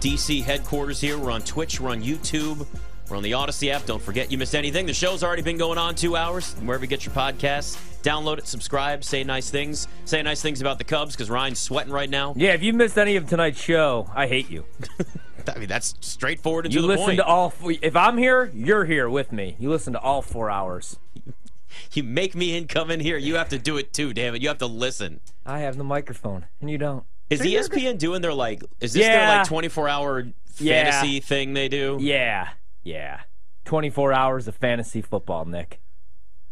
DC headquarters here. We're on Twitch, we're on YouTube, we're on the Audacy app. Don't forget you missed anything. The show's already been going on two hours. Wherever you get your podcasts, download it, subscribe, say nice things. Say nice things about the Cubs because Ryan's sweating right now. Yeah, if you missed any of tonight's show, I hate you. I mean, that's straightforward you listen point. to all. If I'm here, you're here with me. You listen to all four hours. you make me in come in here. You have to do it too, damn it. You have to listen. I have the microphone, and you don't. Is E ESPN doing their like? Is this their like 24 hour Yeah. fantasy thing they do? Yeah, yeah. 24 hours of fantasy football, Nick.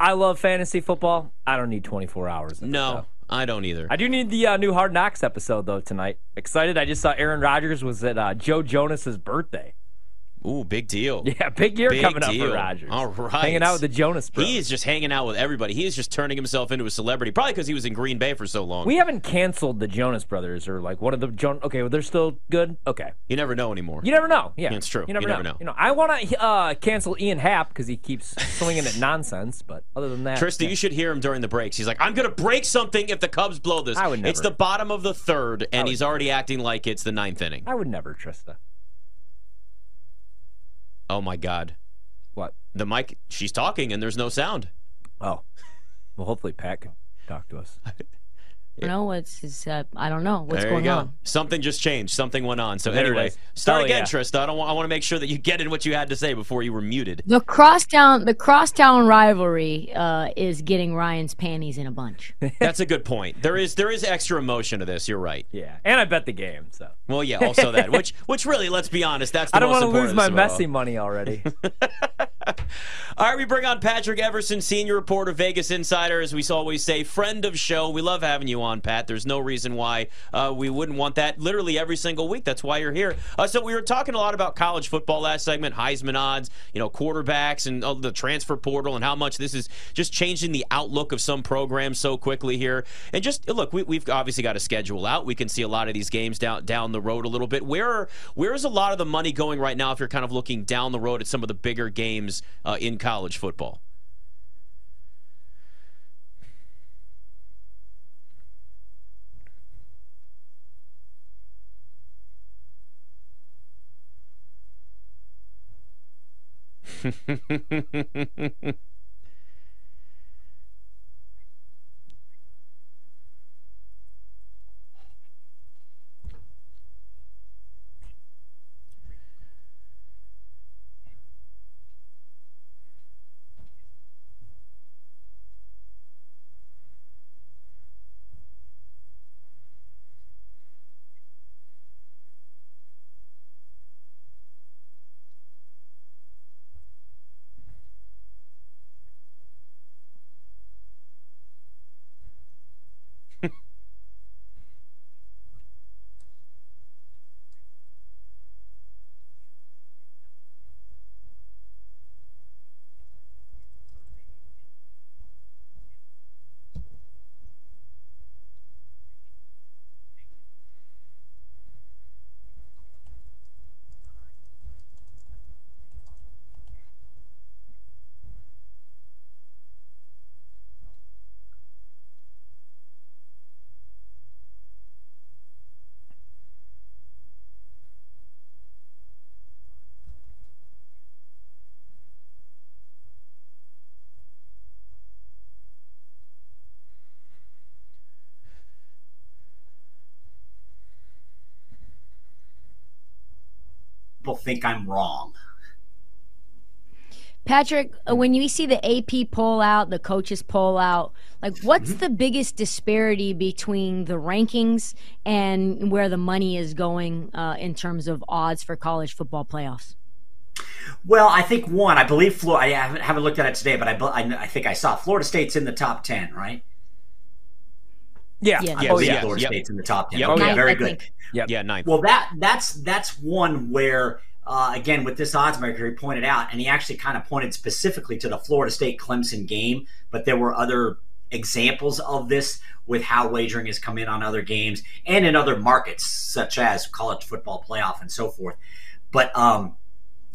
I love fantasy football. I don't need 24 hours. Of it, No, though. I don't either. I do need the uh, new Hard Knocks episode though tonight. Excited! I just saw Aaron Rodgers was at uh, Joe Jonas's birthday. Ooh, big deal. Yeah, big year Big coming deal. up for Rodgers. All right. hanging out with the Jonas Bros. He is just hanging out with everybody. He is just turning himself into a celebrity, probably because he was in Green Bay for so long. We haven't canceled the Jonas Brothers or like one of the Jonas. Okay, well they're still good. Okay, you never know anymore. you never know. Yeah, It's true. You never, You know. never know. You know, I want to uh, cancel Ian Happ because he keeps swinging at nonsense. But other than that, Trista, you should hear him during the breaks. He's like, "I'm gonna break something if the Cubs blow this." I would never. It's the bottom of the third, and he's already acting like it's the ninth inning. I would never, Trista. Oh my God, What? the mic. She's talking, and there's no sound. Oh, well, hopefully Pat can talk to us. No, it's, it's uh, I don't know what's there going go. on. Something just changed. Something went on. So There anyway, is. start Hell again, yeah. Trista. I don't. Want, I want to make sure that you get in what you had to say before you were muted. The crosstown the crosstown rivalry uh, is getting Ryan's panties in a bunch. That's a good point. There is there is extra emotion to this. You're right. Yeah, and I bet the game. So Well, yeah, also that. Which which really, let's be honest, that's the I don't want to lose my of all. Money already. All right, we bring on Patrick Everson, senior reporter, Vegas Insider, as we always say, friend of show. We love having you on, Pat. There's no reason why uh, we wouldn't want that literally every single week. That's why you're here. Uh, so we were talking a lot about college football last segment, Heisman odds, you know, quarterbacks, and uh, the transfer portal, and how much this is just changing the outlook of some programs so quickly here. And just look, we, we've obviously got a schedule out. We can see a lot of these games down down the road a little bit. Where where is a lot of the money going right now? If you're kind of looking down the road at some of the bigger games uh, in college football. people think I'm wrong. Patrick, uh, when you see the AP poll out, the coaches poll out, like what's the biggest disparity between the rankings and where the money is going uh, in terms of odds for college football playoffs? Well, I think one. I believe Florida. I haven't, looked at it today, but I, I, I think I saw Florida State's in the top ten, right? Yeah. Yeah. Oh Yes, yeah. yes. Florida yep. State's in the top ten. Yep. Okay, Ninth, very I good. think. Yeah, ninth. Well, that that's that's one where uh, again with this odds maker he pointed out, and he actually kind of pointed specifically to the Florida State Clemson game, but there were other examples of this with how wagering has come in on other games and in other markets such as college football playoff and so forth. But um,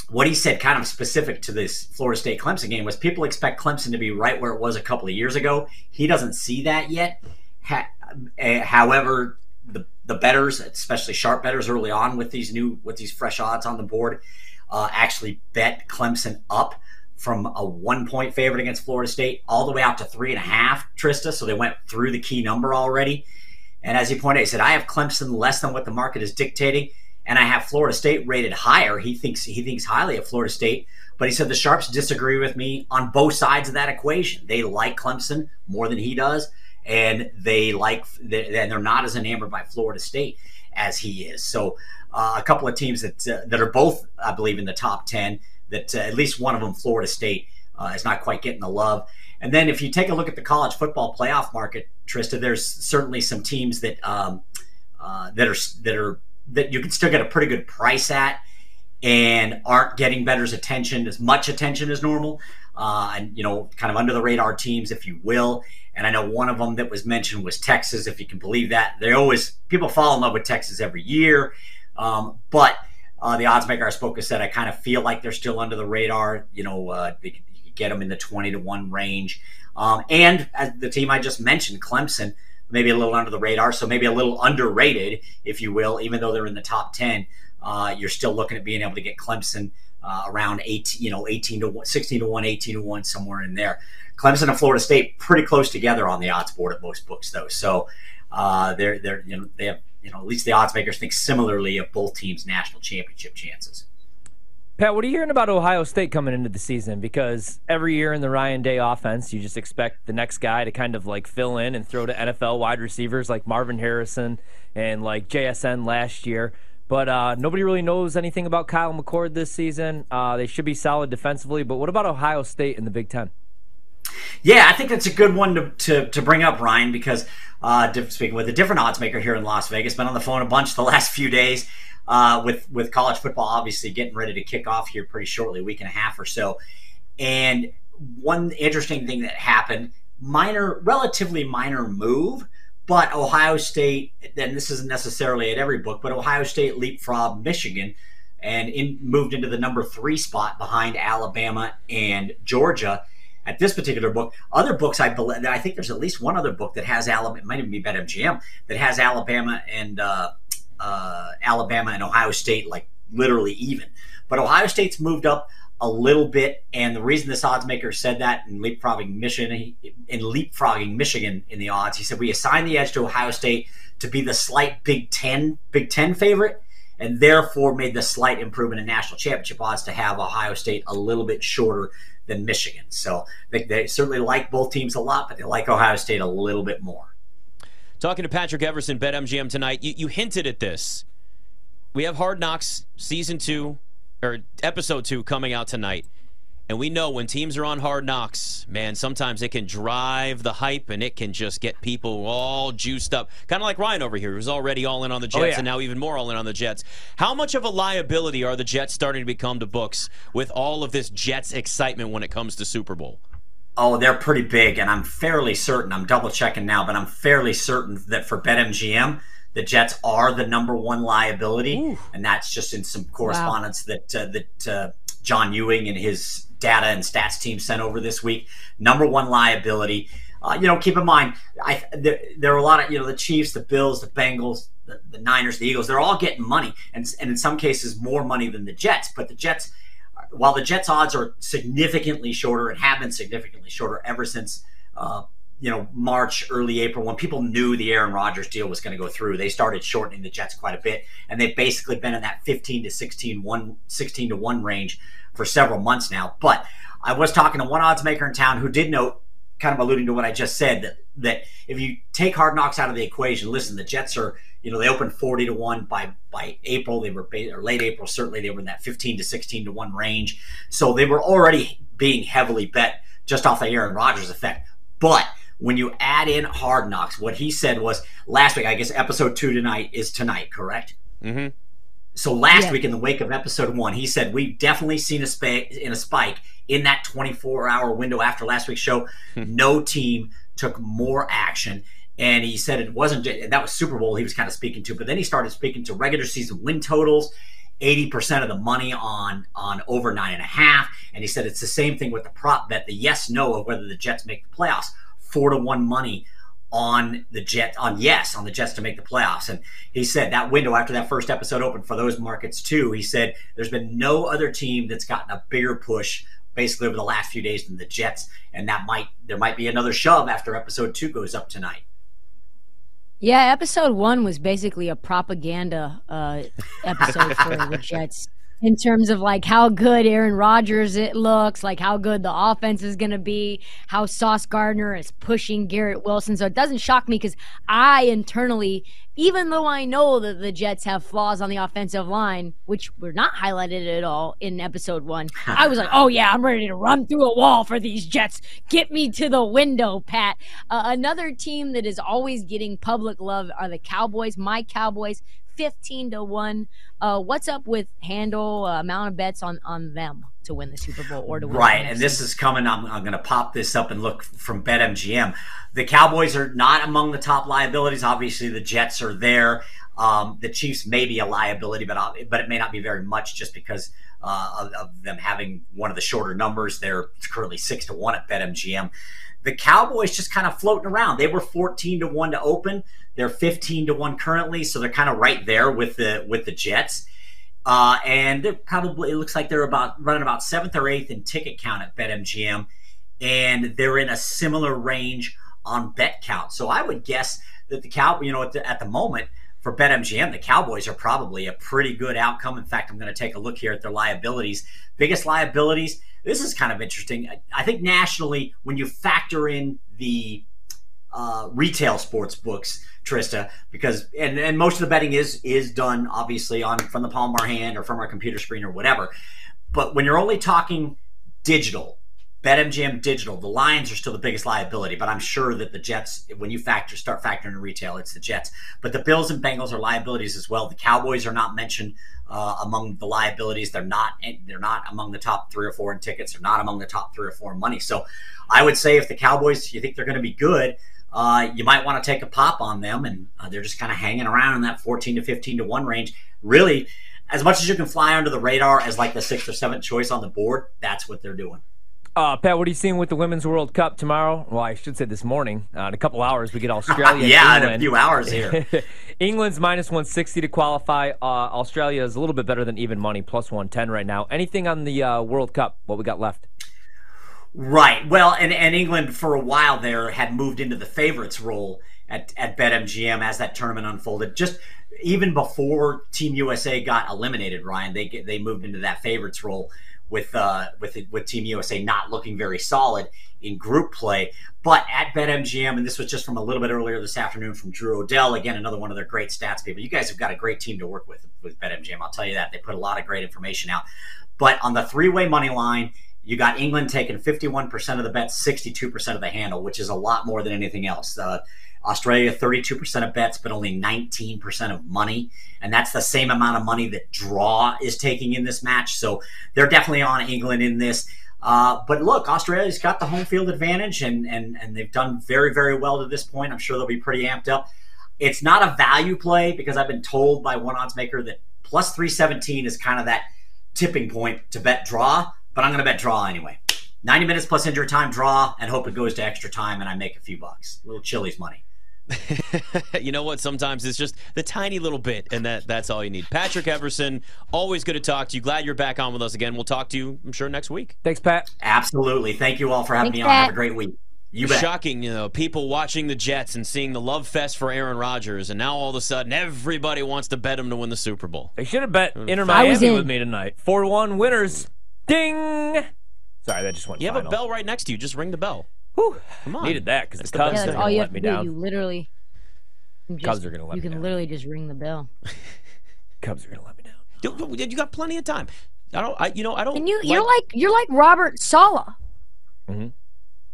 what he said, kind of specific to this Florida State Clemson game, was people expect Clemson to be right where it was a couple of years ago. He doesn't see that yet. Ha- uh, however, the the betters, especially sharp betters early on with these new with these fresh odds on the board, uh, actually bet Clemson up from a one point favorite against Florida State all the way out to three and a half, Trista. So they went through the key number already. And as he pointed out, he said, I have Clemson less than what the market is dictating, and I have Florida State rated higher. He thinks he thinks highly of Florida State. But he said the Sharps disagree with me on both sides of that equation. They like Clemson more than he does, and they like and they're not as enamored by Florida State as he is. So uh, a couple of teams that uh, that are both, I believe, in the top ten. That uh, at least one of them, Florida State, uh, is not quite getting the love. And then if you take a look at the college football playoff market, Trista, there's certainly some teams that um, uh, that are that are that you can still get a pretty good price at and aren't getting better's attention as much attention as normal. Uh, and you know, kind of under the radar teams, if you will. And I know one of them that was mentioned was Texas, if you can believe that. They always people fall in love with Texas every year, um, but uh, the odds maker I spoke with said I kind of feel like they're still under the radar. You know, uh, you get them in the twenty to one range. Um, and the team I just mentioned, Clemson, maybe a little under the radar, so maybe a little underrated, if you will, even though they're in the top ten uh, you're still looking at being able to get Clemson uh, around 18, you know, 18 to 1, 16 to 1, 18 to 1, somewhere in there. Clemson and Florida State pretty close together on the odds board at most books, though. So uh, they're they're you know they have you know at least the odds makers think similarly of both teams' national championship chances. Pat, what are you hearing about Ohio State coming into the season? Because every year in the Ryan Day offense, you just expect the next guy to kind of like fill in and throw to NFL wide receivers like Marvin Harrison and like JSN last year. But uh, nobody really knows anything about Kyle McCord this season. Uh, they should be solid defensively. But what about Ohio State in the Big Ten? Yeah, I think that's a good one to, to, to bring up, Ryan, because uh, speaking with a different odds maker here in Las Vegas, been on the phone a bunch the last few days uh, with with college football, obviously getting ready to kick off here pretty shortly, week and a half or so. And one interesting thing that happened, minor, relatively minor move but Ohio State, and this isn't necessarily at every book, but Ohio State leapfrogged Michigan and in, moved into the number three spot behind Alabama and Georgia at this particular book. Other books, I believe, I think there's at least one other book that has Alabama. It might even be BetMGM that has Alabama and uh, uh, Alabama and Ohio State like literally even. But Ohio State's moved up a little bit. And the reason this odds maker said that in leapfrogging Michigan, in leapfrogging Michigan in the odds, he said we assigned the edge to Ohio State to be the slight Big Ten Big Ten favorite, and therefore made the slight improvement in national championship odds to have Ohio State a little bit shorter than Michigan. So they, they certainly like both teams a lot, but they like Ohio State a little bit more. Talking to Patrick Everson, BetMGM tonight, you, you hinted at this. We have Hard Knocks season two or episode two coming out tonight. And we know when teams are on hard knocks, man, sometimes it can drive the hype and it can just get people all juiced up. Kind of like Ryan over here, who's already all in on the oh, Jets oh, yeah. and now even more all in on the Jets. How much of a liability are the Jets starting to become to books with all of this Jets excitement when it comes to Super Bowl? Oh, they're pretty big, and I'm fairly certain, I'm double checking now, but I'm fairly certain that for BetMGM, the Jets are the number one liability, Ooh. and that's just in some correspondence wow. that uh, that uh, John Ewing and his data and stats team sent over this week. Number one liability. Uh, you know, keep in mind, I, there, there, are a lot of you know the Chiefs, the Bills, the Bengals, the, the Niners, the Eagles. They're all getting money, and and in some cases more money than the Jets. But the Jets, while the Jets' odds are significantly shorter and have been significantly shorter ever since uh, you know March, early April, when people knew the Aaron Rodgers deal was going to go through, they started shortening the Jets quite a bit, and they've basically been in that 15 to 16, one, 16 to one range for several months now. But I was talking to one odds maker in town who did note, kind of alluding to what I just said, that that if you take Hard Knocks out of the equation, listen, the Jets are you know they opened 40 to 1 by by april. They were or late april certainly they were in that 15 to 16 to 1 range. So they were already being heavily bet just off the aaron rodgers effect. But when you add in Hard Knocks, what he said was last week. I guess episode two tonight is tonight, correct? Mm-hmm. So last yeah. week, in the wake of episode one, he said we've definitely seen a spike in a spike in that 24 hour window after last week's show. Hmm. no team took more action. And he said it wasn't that was Super Bowl he was kind of speaking to, but then he started speaking to regular season win totals. 80% of the money on on over nine and a half. And he said it's the same thing with the prop bet, the yes no of whether the Jets make the playoffs four to one money on the Jet on yes on the Jets to make the playoffs. And he said that window after that first episode opened for those markets too. He said there's been no other team that's gotten a bigger push basically over the last few days than the Jets, and that might there might be another shove after episode two goes up tonight. Yeah, episode one was basically a propaganda uh, episode for the Jets in terms of like how good Aaron Rodgers it looks, like how good the offense is going to be, how Sauce Gardner is pushing Garrett Wilson. So it doesn't shock me because I internally, even though I know that the Jets have flaws on the offensive line, which were not highlighted at all in episode one, I was like, oh yeah, I'm ready to run through a wall for these Jets. Get me to the window, Pat. Uh, another team that is always getting public love are the Cowboys. My Cowboys 15 to 1. Uh, what's up with handle uh, amount of bets on on them to win the Super Bowl or to win Right, and this is coming I'm, I'm going to pop this up and look from BetMGM. The Cowboys are not among the top liabilities. Obviously, the Jets are there. Um, the Chiefs may be a liability, but uh, but it may not be very much just because uh, of, of, them having one of the shorter numbers. They're currently six to one at BetMGM. The Cowboys just kind of floating around. They were fourteen to one to open. They're 15 to 1 currently, so they're kind of right there with the with the Jets. Uh, and they're probably it looks like they're about running about seventh or eighth in ticket count at BetMGM, and they're in a similar range on bet count. So I would guess that the cow, you know, at the, at the moment for BetMGM, the Cowboys are probably a pretty good outcome. In fact, I'm going to take a look here at their liabilities. Biggest liabilities. This is kind of interesting. I think nationally, when you factor in the uh, retail sports books, Trista, because and, and most of the betting is is done obviously on from the palm of our hand or from our computer screen or whatever. But when you're only talking digital, BetMGM digital, the Lions are still the biggest liability. But I'm sure that the Jets, when you factor start factoring in retail, it's the Jets. But the Bills and Bengals are liabilities as well. The Cowboys are not mentioned uh, among the liabilities. They're not they're not among the top three or four in tickets. They're not among the top three or four in money. So I would say if the Cowboys, you think they're going to be good uh, you might want to take a pop on them, and uh, they're just kind of hanging around in that 14 to 15 to 1 range. Really, as much as you can fly under the radar as like the sixth or seventh choice on the board, that's what they're doing. Uh, Pat, what are you seeing with the Women's World Cup tomorrow? Well, I should say this morning. Uh, in a couple hours, we get Australia. yeah, in a few hours here. England's minus 160 to qualify. Uh, Australia is a little bit better than even money, plus 110 right now. Anything on the uh, World Cup? What we got left? Right. Well, and, and England for a while there had moved into the favorites role at, at BetMGM as that tournament unfolded. Just even before Team USA got eliminated, Ryan, they they moved into that favorites role with uh, with with Team USA not looking very solid in group play. But at BetMGM, and this was just from a little bit earlier this afternoon from Drew Odell, again another one of their great stats people. You guys have got a great team to work with with BetMGM. I'll tell you that they put a lot of great information out. But on the three way money line you got England taking 51% of the bets, 62% of the handle, which is a lot more than anything else. Uh, Australia, 32% of bets, but only 19% of money. And that's the same amount of money that draw is taking in this match. So they're definitely on England in this. Uh, but look, Australia's got the home field advantage, and, and, and they've done very, very well to this point. I'm sure they'll be pretty amped up. It's not a value play because I've been told by one odds maker that plus 317 is kind of that tipping point to bet draw but I'm going to bet draw anyway. 90 minutes plus injury time draw and hope it goes to extra time and I make a few bucks. A little Chili's money. you know what? Sometimes it's just the tiny little bit, and that that's all you need. Patrick Everson, always good to talk to you. Glad you're back on with us again. We'll talk to you, I'm sure, next week. Thanks, Pat. Absolutely. Thank you all for having Thanks, me on. Pat. Have a great week. You bet. Shocking, you know, people watching the Jets and seeing the love fest for Aaron Rodgers, and now all of a sudden everybody wants to bet him to win the Super Bowl. They should have bet mm. Inter Miami in. with me tonight. 4 1 winners. Ding! Sorry, that just went You have a bell right next to you. Just ring the bell. Whew. Come on. Needed that because the the Cubs Yeah, are that's thing. all going you to let me do. down. You literally. you Cubs just- are gonna let You me can literally just ring the bell. Cubs are going to let me down. You, you got plenty of time. I don't. I, you know, I don't. And you, you're like you're like Robert Saleh. Mhm.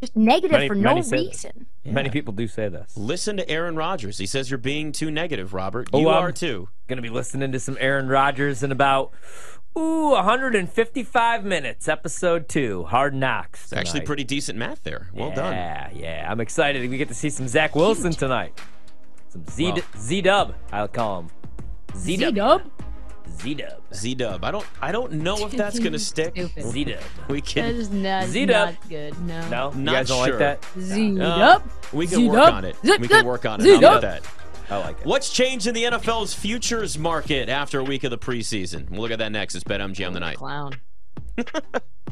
Just negative Many- for no many say that. reason. Many people do say this. Listen to Aaron Rodgers. He says you're being too negative, Robert. Oh, You I'm- are too. Going to be listening to some Aaron Rodgers in about, Ooh, 155 minutes, episode two, Hard Knocks. Tonight. Actually pretty decent math there. Well yeah, done. Yeah, yeah. I'm excited. We get to see some Zach Wilson tonight. Some Z well, Z Dub, I'll call him. Z Dub. Z Dub. Z Dub. I don't. I don't know if that's gonna stick. Z Dub. We can. Z Dub. Good. No. No. Not you guys don't sure. like that. Z Dub. We can work on it. We can work on it. Z-dub. How about that? I like it. What's changed in the NFL's futures market after a week of the preseason? We'll look at that next. It's BetMGM tonight. Clown.